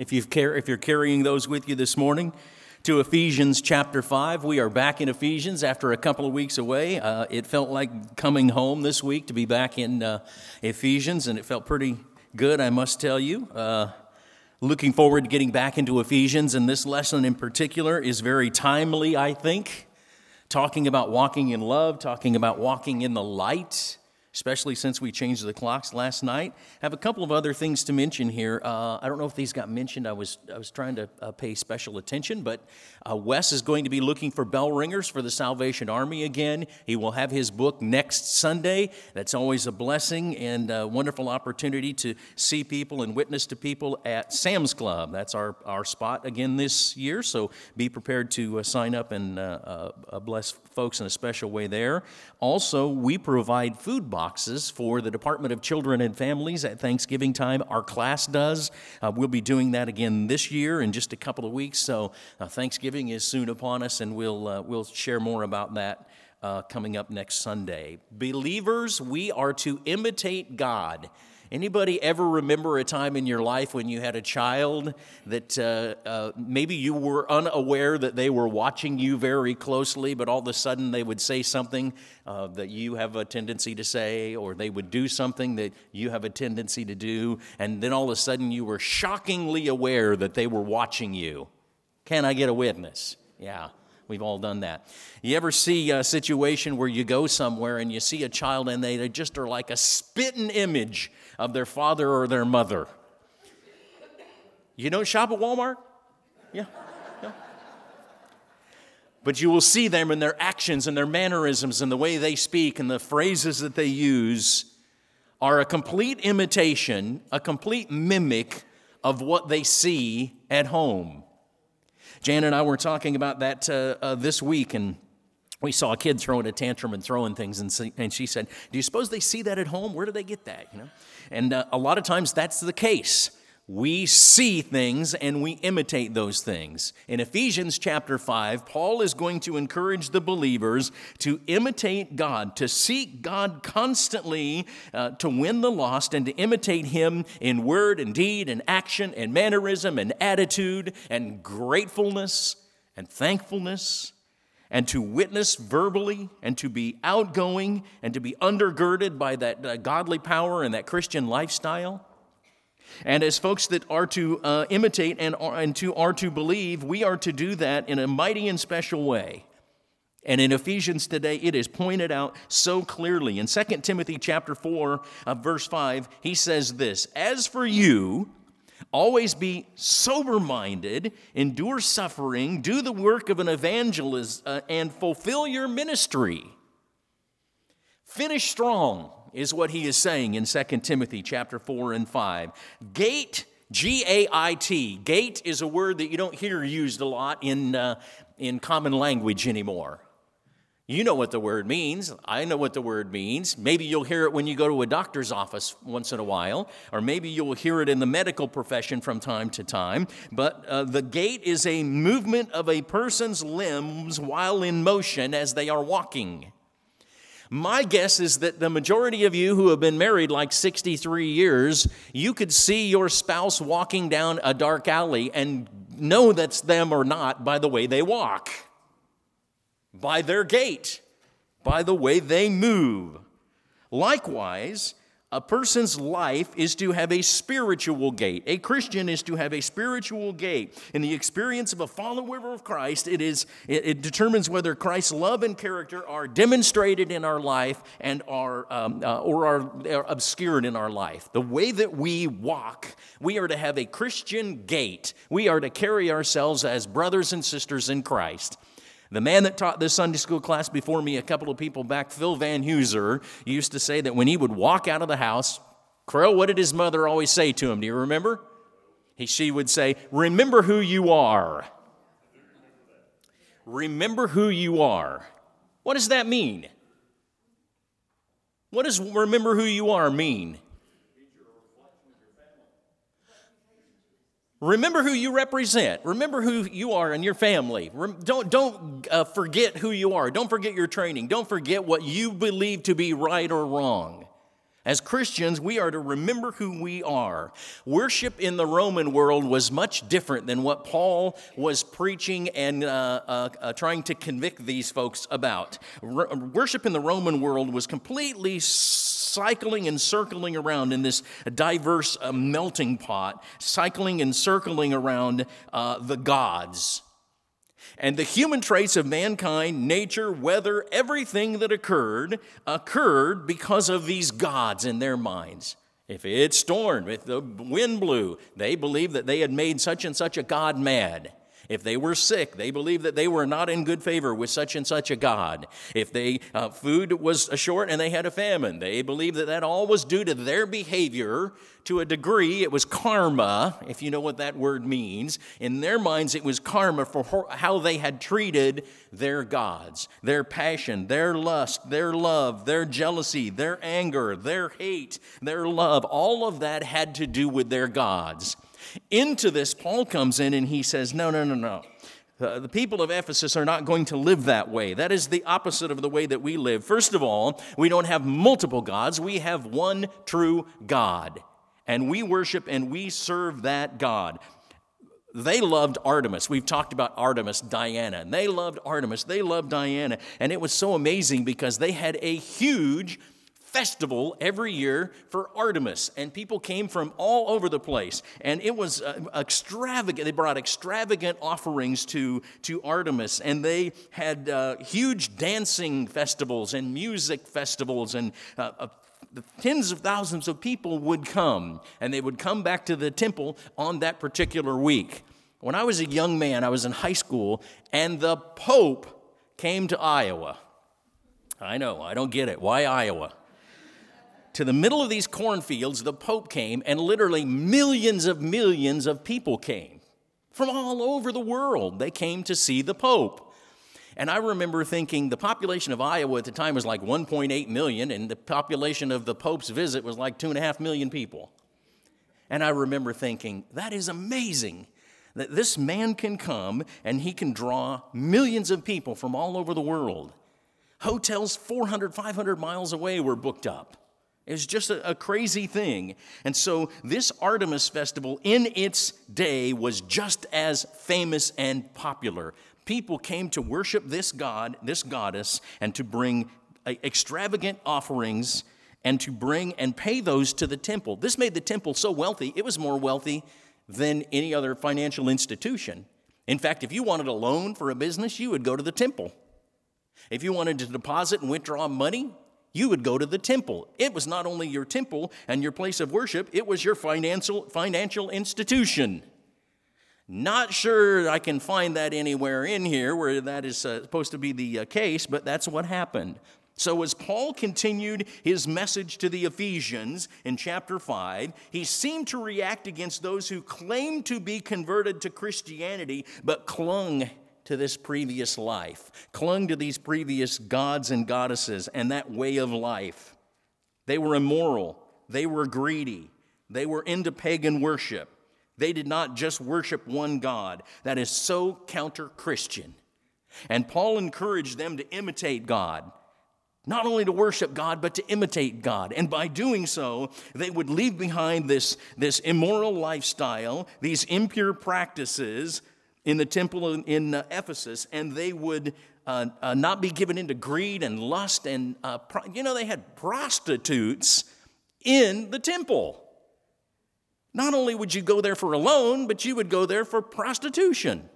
if, you've car- if you're carrying those with you this morning, to Ephesians chapter 5. We are back in Ephesians after a couple of weeks away. Uh, it felt like coming home this week to be back in uh, Ephesians, and it felt pretty good, I must tell you. Uh, looking forward to getting back into Ephesians, and this lesson in particular is very timely, I think. Talking about walking in love, talking about walking in the light especially since we changed the clocks last night. I have a couple of other things to mention here. Uh, I don't know if these got mentioned. I was, I was trying to uh, pay special attention, but uh, Wes is going to be looking for bell ringers for the Salvation Army again. He will have his book next Sunday. That's always a blessing and a wonderful opportunity to see people and witness to people at Sam's Club. That's our, our spot again this year, so be prepared to uh, sign up and uh, uh, bless folks in a special way there. Also, we provide food boxes for the Department of Children and Families at Thanksgiving time. Our class does. Uh, we'll be doing that again this year in just a couple of weeks. So, uh, Thanksgiving is soon upon us, and we'll, uh, we'll share more about that. Uh, coming up next Sunday. Believers, we are to imitate God. Anybody ever remember a time in your life when you had a child that uh, uh, maybe you were unaware that they were watching you very closely, but all of a sudden they would say something uh, that you have a tendency to say, or they would do something that you have a tendency to do, and then all of a sudden you were shockingly aware that they were watching you? Can I get a witness? Yeah. We've all done that. You ever see a situation where you go somewhere and you see a child and they just are like a spitting image of their father or their mother? You don't shop at Walmart? Yeah. yeah. But you will see them in their actions and their mannerisms and the way they speak and the phrases that they use are a complete imitation, a complete mimic of what they see at home. Jan and I were talking about that uh, uh, this week, and we saw a kid throwing a tantrum and throwing things, and, see, and she said, "Do you suppose they see that at home? Where do they get that?" You know, and uh, a lot of times that's the case we see things and we imitate those things. In Ephesians chapter 5, Paul is going to encourage the believers to imitate God, to seek God constantly uh, to win the lost, and to imitate Him in word and deed and action and mannerism and attitude and gratefulness and thankfulness. And to witness verbally, and to be outgoing, and to be undergirded by that uh, godly power and that Christian lifestyle. And as folks that are to uh, imitate and, are, and to, are to believe, we are to do that in a mighty and special way. And in Ephesians today, it is pointed out so clearly. In 2 Timothy chapter 4, uh, verse 5, he says this As for you, always be sober minded, endure suffering, do the work of an evangelist, uh, and fulfill your ministry. Finish strong is what he is saying in 2 Timothy chapter 4 and 5. Gait, G A I T, gait is a word that you don't hear used a lot in, uh, in common language anymore. You know what the word means. I know what the word means. Maybe you'll hear it when you go to a doctor's office once in a while, or maybe you'll hear it in the medical profession from time to time. But uh, the gait is a movement of a person's limbs while in motion as they are walking. My guess is that the majority of you who have been married like 63 years, you could see your spouse walking down a dark alley and know that's them or not by the way they walk, by their gait, by the way they move. Likewise, a person's life is to have a spiritual gait. A Christian is to have a spiritual gait. In the experience of a follower of Christ, it, is, it, determines whether Christ's love and character are demonstrated in our life and are, um, uh, or are, are obscured in our life. The way that we walk, we are to have a Christian gait. We are to carry ourselves as brothers and sisters in Christ. The man that taught this Sunday school class before me, a couple of people back, Phil Van Huser, used to say that when he would walk out of the house, Crow, what did his mother always say to him? Do you remember? He, she would say, Remember who you are. Remember who you are. What does that mean? What does remember who you are mean? Remember who you represent. Remember who you are and your family. Don't, don't uh, forget who you are. Don't forget your training. Don't forget what you believe to be right or wrong. As Christians, we are to remember who we are. Worship in the Roman world was much different than what Paul was preaching and uh, uh, uh, trying to convict these folks about. R- worship in the Roman world was completely cycling and circling around in this diverse uh, melting pot, cycling and circling around uh, the gods. And the human traits of mankind, nature, weather, everything that occurred, occurred because of these gods in their minds. If it stormed, if the wind blew, they believed that they had made such and such a god mad. If they were sick, they believed that they were not in good favor with such and such a God. If they uh, food was short and they had a famine, they believed that that all was due to their behavior. To a degree, it was karma, if you know what that word means. In their minds, it was karma for how they had treated their gods, their passion, their lust, their love, their jealousy, their anger, their hate, their love. All of that had to do with their gods. Into this, Paul comes in and he says, No, no, no, no. The people of Ephesus are not going to live that way. That is the opposite of the way that we live. First of all, we don't have multiple gods, we have one true God. And we worship and we serve that God. They loved Artemis. We've talked about Artemis, Diana. And they loved Artemis. They loved Diana. And it was so amazing because they had a huge festival every year for Artemis, and people came from all over the place. And it was uh, extravagant. They brought extravagant offerings to, to Artemis, and they had uh, huge dancing festivals and music festivals, and uh, uh tens of thousands of people would come, and they would come back to the temple on that particular week. When I was a young man, I was in high school, and the Pope came to Iowa. I know, I don't get it. Why Iowa? To the middle of these cornfields, the Pope came, and literally millions of millions of people came from all over the world. They came to see the Pope. And I remember thinking the population of Iowa at the time was like 1.8 million, and the population of the Pope's visit was like 2.5 million people. And I remember thinking, that is amazing that this man can come and he can draw millions of people from all over the world. Hotels 400, 500 miles away were booked up. It was just a, a, crazy thing. And so, this Artemis festival in its day was just as famous and popular. People came to worship this god, this goddess, and to bring uh, extravagant offerings and to bring and pay those to the temple. This made the temple so wealthy, it was more wealthy than any other financial institution. In fact, if you wanted a loan for a business, you would go to the temple. If you wanted to deposit and withdraw money, you would go to the temple. It was not only your temple and your place of worship, it was your financial, financial institution. Not sure I can find that anywhere in here where that is uh, supposed to be the uh, case, but that's what happened. So, as Paul continued his message to the Ephesians in chapter 5, he seemed to react against those who claimed to be converted to Christianity but clung to this previous life, clung to these previous gods and goddesses and that way of life. They were immoral, they were greedy, they were into pagan worship. They did not just worship one God. That is so counter Christian. And Paul encouraged them to imitate God, not only to worship God, but to imitate God. And by doing so, they would leave behind this, this immoral lifestyle, these impure practices, in the temple in uh, Ephesus, and they would uh, uh, not be given into greed and lust. And, uh, pro- you know, they had prostitutes in the temple. Not only would you go there for a loan, but you would go there for prostitution.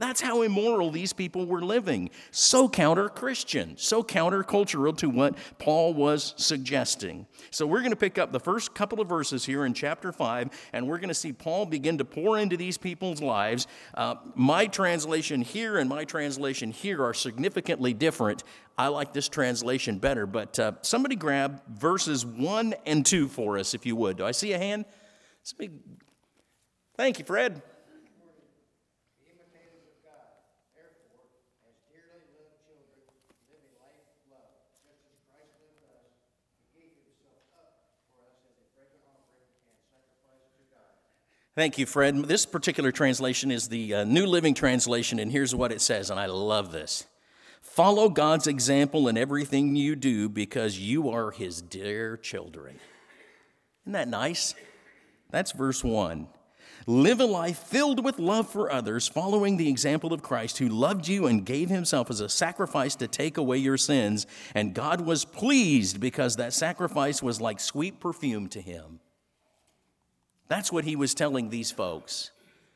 That's how immoral these people were living. So counter Christian, so countercultural to what Paul was suggesting. So we're going to pick up the first couple of verses here in chapter 5, and we're going to see Paul begin to pour into these people's lives. Uh, my translation here and my translation here are significantly different. I like this translation better, but uh, somebody grab verses 1 and 2 for us, if you would. Do I see a hand? Thank you, Fred. Thank you, Fred. This particular translation is the uh, New Living Translation, and here's what it says, and I love this. Follow God's example in everything you do because you are his dear children. Isn't that nice? That's verse 1. Live a life filled with love for others, following the example of Christ, who loved you and gave himself as a sacrifice to take away your sins. And God was pleased because that sacrifice was like sweet perfume to him. That's what he was telling these folks.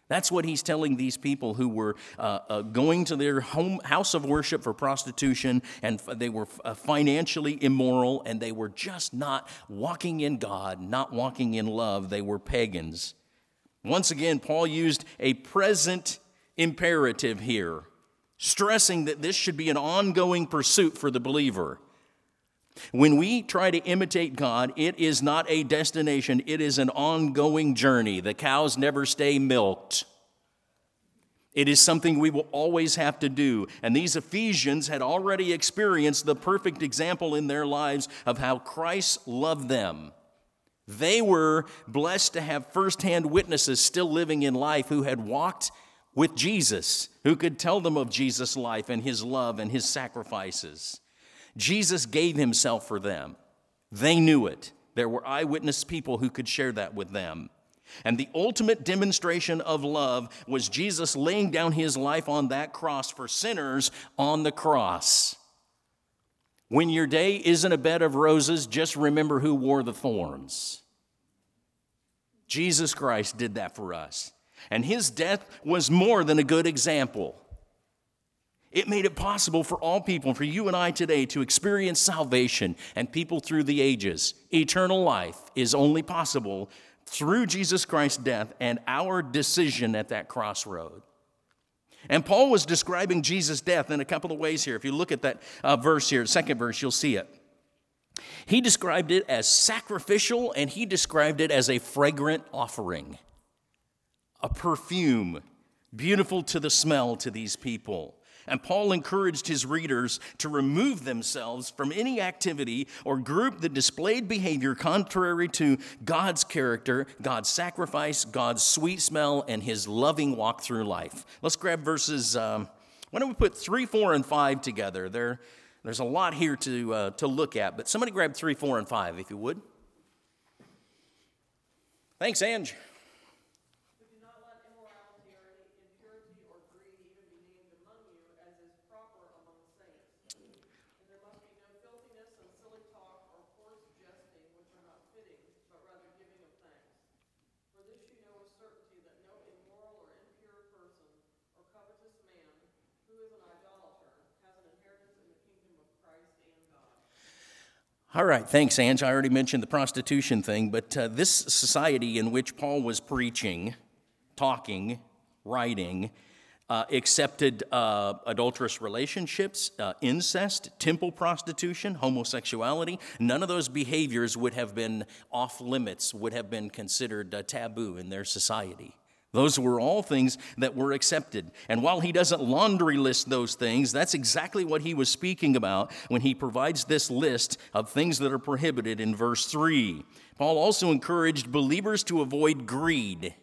That's what he's telling these people who were uh, uh, going to their home house of worship for prostitution, and they were uh, financially immoral, and they were just not walking in God, not walking in love. They were pagans. Once again, Paul used a present imperative here, stressing that this should be an ongoing pursuit for the believer. When we try to imitate God, it is not a destination, it is an ongoing journey. The cows never stay milked. It is something we will always have to do. And these Ephesians had already experienced the perfect example in their lives of how Christ loved them. They were blessed to have firsthand witnesses still living in life who had walked with Jesus, who could tell them of Jesus' life and his love and his sacrifices. Jesus gave himself for them. They knew it. There were eyewitness people who could share that with them. And the ultimate demonstration of love was Jesus laying down his life on that cross for sinners on the cross. When your day isn't a bed of roses, just remember who wore the thorns. Jesus Christ did that for us. And his death was more than a good example. It made it possible for all people, for you and I today, to experience salvation and people through the ages. Eternal life is only possible through Jesus Christ's death and our decision at that crossroad. And Paul was describing Jesus' death in a couple of ways here. If you look at that uh, verse here, second verse, you'll see it. He described it as sacrificial and he described it as a fragrant offering, a perfume, beautiful to the smell to these people. And Paul encouraged his readers to remove themselves from any activity or group that displayed behavior contrary to God's character, God's sacrifice, God's sweet smell, and his loving walk through life. Let's grab verses, um, why don't we put 3, 4, and 5 together? There, there's a lot here to, uh, to look at, but somebody grab 3, 4, and 5 if you would. Thanks, Ange. All right, thanks, Ange. I already mentioned the prostitution thing, but uh, this society in which Paul was preaching, talking, writing, uh, accepted uh, adulterous relationships, uh, incest, temple prostitution, homosexuality. None of those behaviors would have been off limits, would have been considered uh, taboo in their society. Those were all things that were accepted. And while he doesn't laundry list those things, that's exactly what he was speaking about when he provides this list of things that are prohibited in verse 3. Paul also encouraged believers to avoid greed.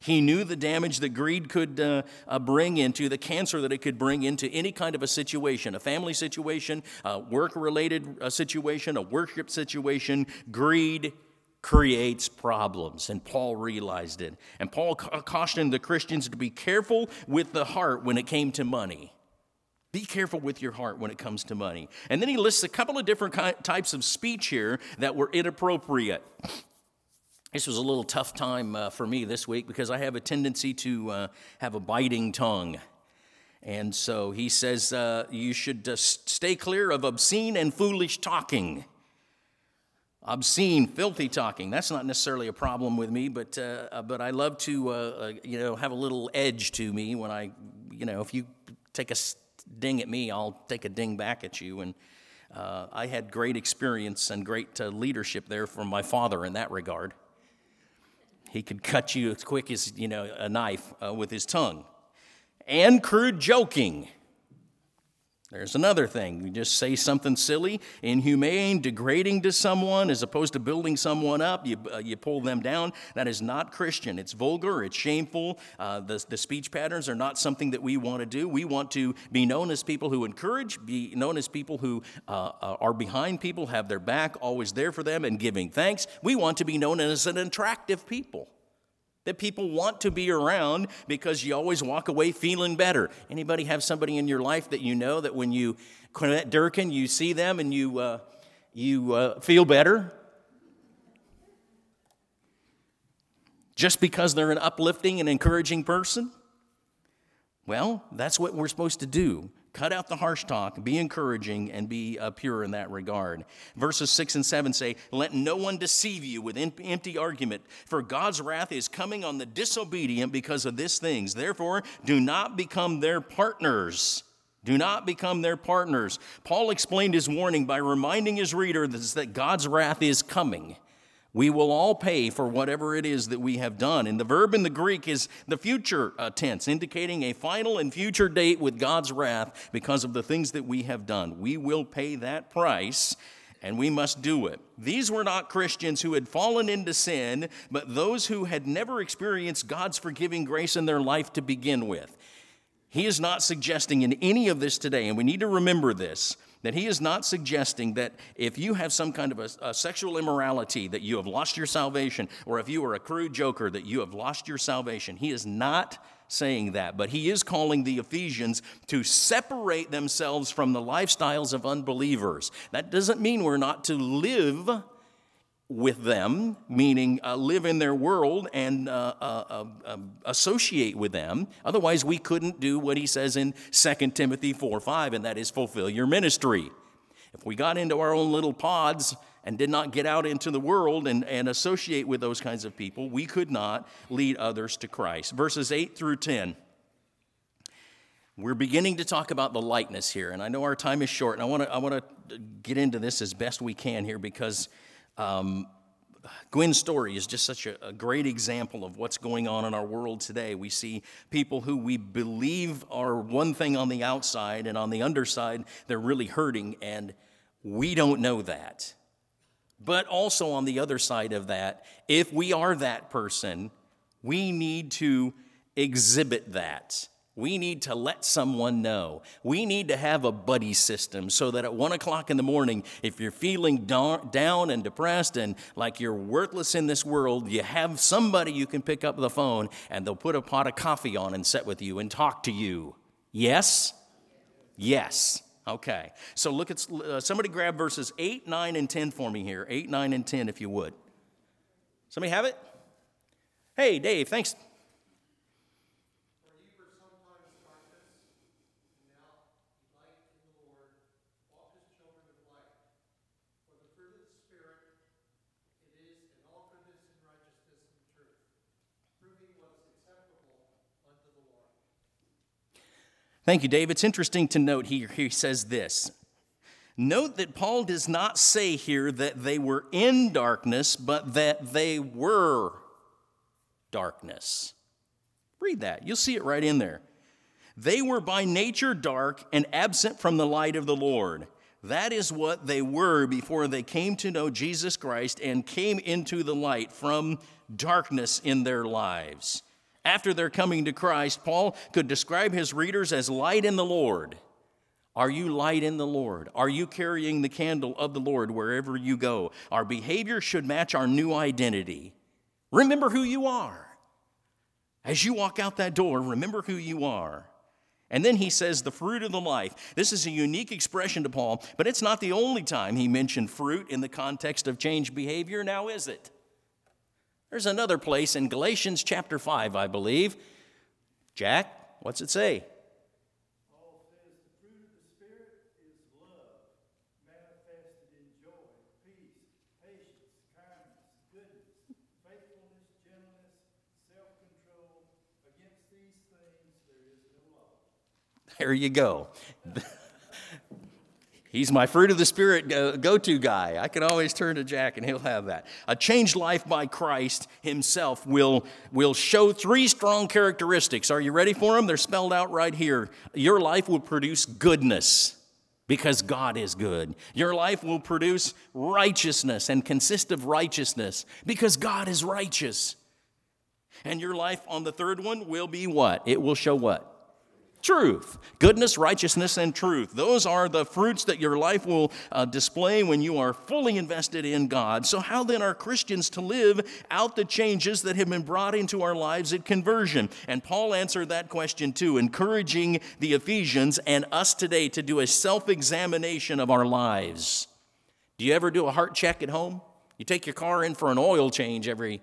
He knew the damage that greed could uh, uh, bring into, the cancer that it could bring into any kind of a situation a family situation, a work related uh, situation, a worship situation. Greed creates problems. And Paul realized it. And Paul cautioned the Christians to be careful with the heart when it came to money. Be careful with your heart when it comes to money. And then he lists a couple of different types of speech here that were inappropriate. This was a little tough time uh, for me this week because I have a tendency to uh, have a biting tongue. And so he says uh, you should stay clear of obscene and foolish talking obscene, filthy talking. That's not necessarily a problem with me, but uh, uh but I love to uh, uh, you know have a little edge to me when I you know if you take a ding at me, I'll take a ding back at you. And uh, I had great experience and great uh, leadership there from my father in that regard. He could cut you as quick as you know a knife with his tongue, and crude joking. There's another thing. You just say something silly, inhumane, degrading to someone, as opposed to building someone up, you, uh, you pull them down. That is not Christian. It's vulgar, it's shameful. Uh, the, the speech patterns are not something that we want to do. We want to be known as people who encourage, be known as people who uh, uh are behind people, have their back, always there for them, and giving thanks. We want to be known as an attractive people that people want to be around because you always walk away feeling better. Anybody have somebody in your life that you know that when you Quinette Durkin, you see them and you uh, you uh, feel better? Just because they're an uplifting and encouraging person? Well, that's what we're supposed to do. Cut out the harsh talk, be encouraging, and be uh, pure in that regard. Verses 6 and 7 say, Let no one deceive you with empty argument, for God's wrath is coming on the disobedient because of these things. Therefore, do not become their partners. Do not become their partners. Paul explained his warning by reminding his readers that God's wrath is coming. We will all pay for whatever it is that we have done. And the verb in the Greek is the future uh, tense, indicating a final and future date with God's wrath because of the things that we have done. We will pay that price and we must do it. These were not Christians who had fallen into sin, but those who had never experienced God's forgiving grace in their life to begin with. He is not suggesting in any of this today, and we need to remember this that he is not suggesting that if you have some kind of a, a, sexual immorality, that you have lost your salvation, or if you are a crude joker, that you have lost your salvation. He is not saying that, but he is calling the Ephesians to separate themselves from the lifestyles of unbelievers. That doesn't mean we're not to live with them, meaning uh, live in their world and uh, uh, uh um, associate with them. Otherwise, we couldn't do what he says in 2 Timothy 4 5, and that is fulfill your ministry. If we got into our own little pods and did not get out into the world and, and associate with those kinds of people, we could not lead others to Christ. Verses 8 through 10. We're beginning to talk about the lightness here, and I know our time is short, and I want to I want to get into this as best we can here because um, Gwen's story is just such a, a, great example of what's going on in our world today. We see people who we believe are one thing on the outside, and on the underside, they're really hurting, and we don't know that. But also, on the other side of that, if we are that person, we need to exhibit that. We need to let someone know. We need to have a buddy system so that at one o'clock in the morning, if you're feeling down and depressed and like you're worthless in this world, you have somebody you can pick up the phone and they'll put a pot of coffee on and sit with you and talk to you. Yes? Yes. Okay. So look at uh, somebody grab verses 8, 9, and 10 for me here. 8, 9, and 10, if you would. Somebody have it? Hey, Dave, thanks. Thank you, Dave. It's interesting to note here, he says this. Note that Paul does not say here that they were in darkness, but that they were darkness. Read that. You'll see it right in there. They were by nature dark and absent from the light of the Lord. That is what they were before they came to know Jesus Christ and came into the light from darkness in their lives. After their coming to Christ, Paul could describe his readers as light in the Lord. Are you light in the Lord? Are you carrying the candle of the Lord wherever you go? Our behavior should match our new identity. Remember who you are. As you walk out that door, remember who you are. And then he says, the fruit of the life. This is a unique expression to Paul, but it's not the only time he mentioned fruit in the context of changed behavior, now is it? There's another place in Galatians chapter 5, I believe. Jack, what's it say? There you go. He's my fruit of the Spirit go to guy. I can always turn to Jack and he'll have that. A changed life by Christ himself will, will show three strong characteristics. Are you ready for them? They're spelled out right here. Your life will produce goodness. because God is good. Your life will produce righteousness and consist of righteousness because God is righteous. And your life on the third one will be what? It will show what? Truth. Goodness, righteousness, and truth. Those are the fruits that your life will uh, display when you are fully invested in God. So, how then are Christians to live out the changes that have been brought into our lives at conversion? And Paul answered that question too, encouraging the Ephesians and us today to do a self examination of our lives. Do you ever do a heart check at home? You take your car in for an oil change every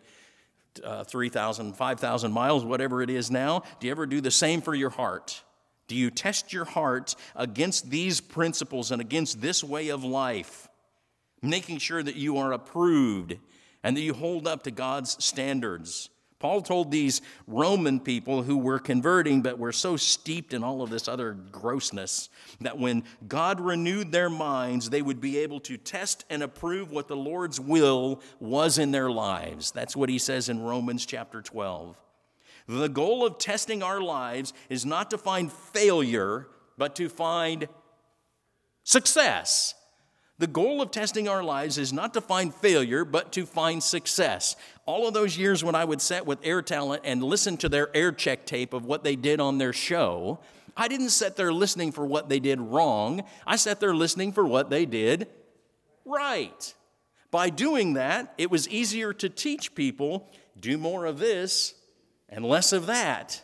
uh, 3,000, 5,000 miles, whatever it is now. Do you ever do the same for your heart? Do you test your heart against these principles and against this way of life, making sure that you are approved and that you hold up to God's standards? Paul told these Roman people who were converting but were so steeped in all of this other grossness that when God renewed their minds, they would be able to test and approve what the Lord's will was in their lives. That's what he says in Romans chapter 12. The goal of testing our lives is not to find failure, but to find success. The goal of testing our lives is not to find failure, but to find success. All of those years when I would sit with Air Talent and listen to their air check tape of what they did on their show, I didn't sit there listening for what they did wrong. I sat there listening for what they did right. By doing that, it was easier to teach people do more of this and less of that.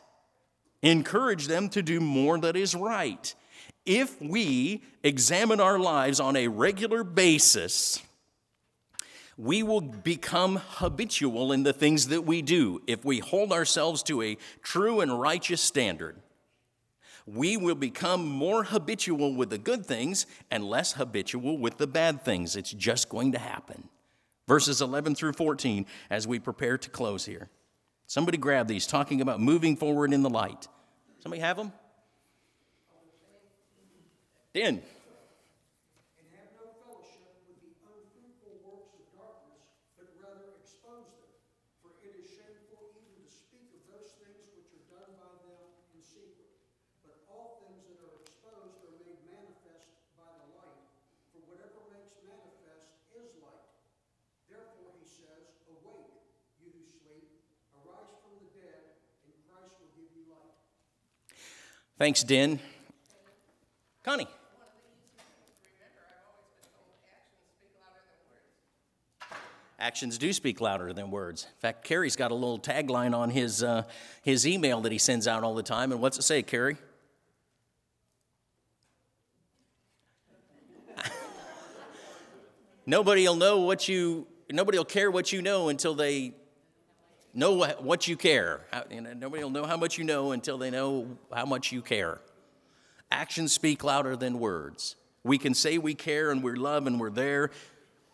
Encourage them to do more that is right. If we examine our lives on a regular basis, we will become habitual in the things that we do. If we hold ourselves to a true and righteous standard, we will become more habitual with the good things and less habitual with the bad things. It's just going to happen. Verses 11 through 14 as we prepare to close here. Somebody grab these, talking about moving forward in the light. Somebody have them? Dan. Thanks, Den. Connie. Actions do speak louder than words. In fact, Kerry's got a little tagline on his, uh, his email that he sends out all the time. And what's it say, Kerry? nobody will know what you, nobody will care what you know until they know what you care. Uh, nobody will know how much you know until they know how much you care. Actions speak louder than words. We can say we care and we love and we're there,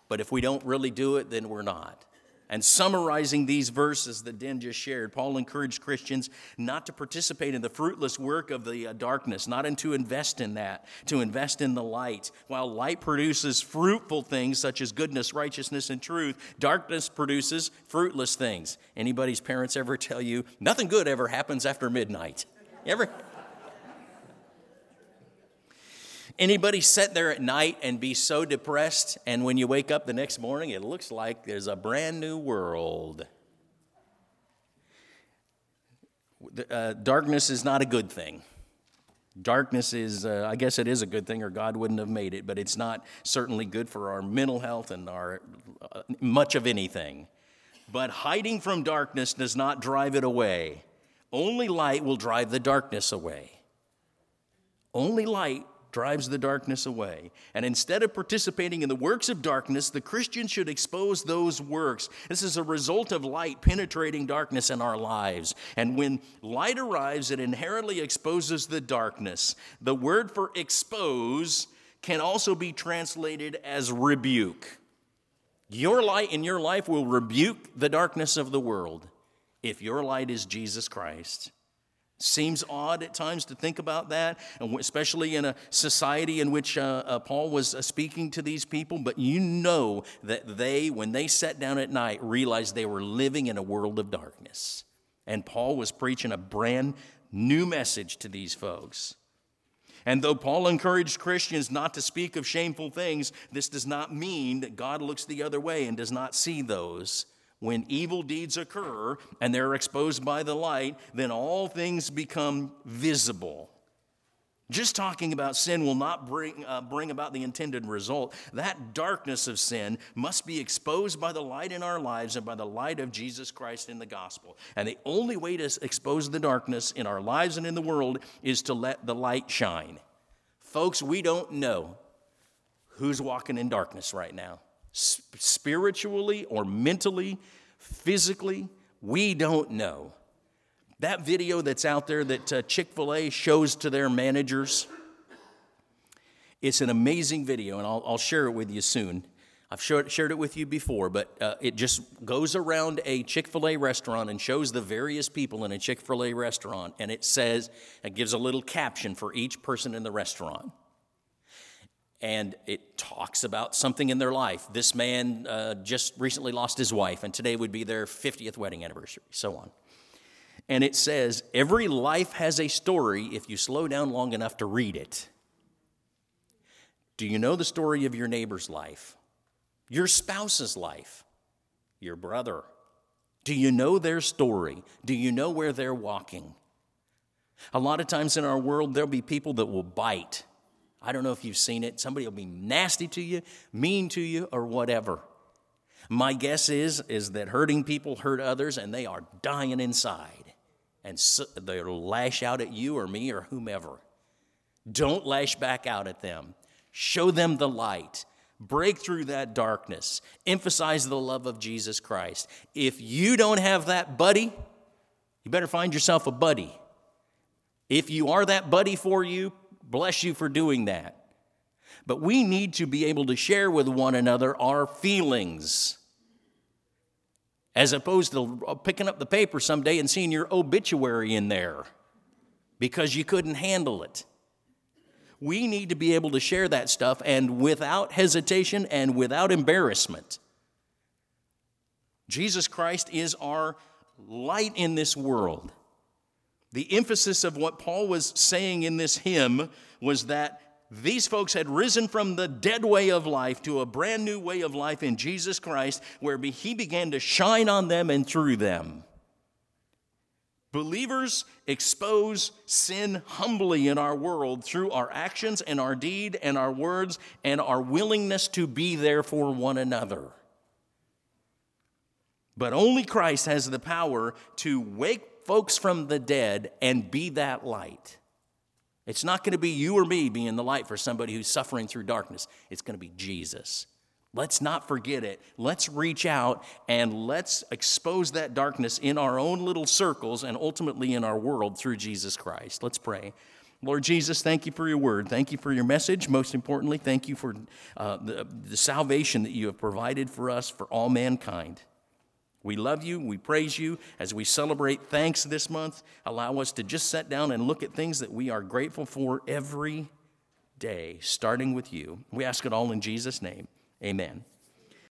but if we don't really do it, then we're not. And summarizing these verses that Den just shared, Paul encouraged Christians not to participate in the fruitless work of the uh, darkness, not to invest in that, to invest in the light. While light produces fruitful things such as goodness, righteousness, and truth, darkness produces fruitless things. Anybody's parents ever tell you nothing good ever happens after midnight? Ever? Anybody sit there at night and be so depressed, and when you wake up the next morning, it looks like there's a brand new world? Uh, darkness is not a good thing. Darkness is, uh, I guess it is a good thing, or God wouldn't have made it, but it's not certainly good for our mental health and our uh, much of anything. But hiding from darkness does not drive it away. Only light will drive the darkness away. Only light drives the darkness away. And instead of participating in the works of darkness, the Christian should expose those works. This is a result of light penetrating darkness in our lives. And when light arrives, it inherently exposes the darkness. The word for expose can also be translated as rebuke. Your light in your life will rebuke the darkness of the world if your light is Jesus Christ. Seems odd at times to think about that, especially in a society in which uh, uh, Paul was uh, speaking to these people. But you know that they, when they sat down at night, realized they were living in a world of darkness. And Paul was preaching a brand new message to these folks. And though Paul encouraged Christians not to speak of shameful things, this does not mean that God looks the other way and does not see those. When evil deeds occur and they're exposed by the light, then all things become visible. Just talking about sin will not bring, uh, bring about the intended result. That darkness of sin must be exposed by the light in our lives and by the light of Jesus Christ in the gospel. And the only way to expose the darkness in our lives and in the world is to let the light shine. Folks, we don't know who's walking in darkness right now, spiritually or mentally, physically. We don't know. That video that's out there that uh, Chick fil A shows to their managers, it's an amazing video, and I'll, I'll share it with you soon. I've shared, shared it with you before, but uh, it just goes around a Chick fil A restaurant and shows the various people in a Chick fil A restaurant, and it says, it gives a little caption for each person in the restaurant. And it talks about something in their life. This man uh, just recently lost his wife, and today would be their 50th wedding anniversary, so on. And it says, Every life has a story if you slow down long enough to read it. Do you know the story of your neighbor's life? Your spouse's life? Your brother? Do you know their story? Do you know where they're walking? A lot of times in our world, there'll be people that will bite. I don't know if you've seen it. Somebody will be nasty to you, mean to you, or whatever. My guess is, is that hurting people hurt others and they are dying inside and so they'll lash out at you or me or whomever. Don't lash back out at them. Show them the light. Break through that darkness. Emphasize the love of Jesus Christ. If you don't have that buddy, you better find yourself a buddy. If you are that buddy for you, bless you for doing that. But we need to be able to share with one another our feelings as opposed to picking up the paper someday and seeing your obituary in there because you couldn't handle it. We need to be able to share that stuff and without hesitation and without embarrassment. Jesus Christ is our light in this world. The emphasis of what Paul was saying in this hymn was that these folks had risen from the dead way of life to a brand new way of life in Jesus Christ, where he began to shine on them and through them. Believers expose sin humbly in our world through our actions and our deed and our words and our willingness to be there for one another. But only Christ has the power to wake folks from the dead and be that light. It's not going to be you or me being the light for somebody who's suffering through darkness. It's going to be Jesus. Let's not forget it. Let's reach out and let's expose that darkness in our own little circles and ultimately in our world through Jesus Christ. Let's pray. Lord Jesus, thank you for your word. Thank you for your message. Most importantly, thank you for uh, the, the salvation that you have provided for us for all mankind. We love you. We praise you. As we celebrate thanks this month, allow us to just sit down and look at things that we are grateful for every day, starting with you. We ask it all in Jesus' name. Amen.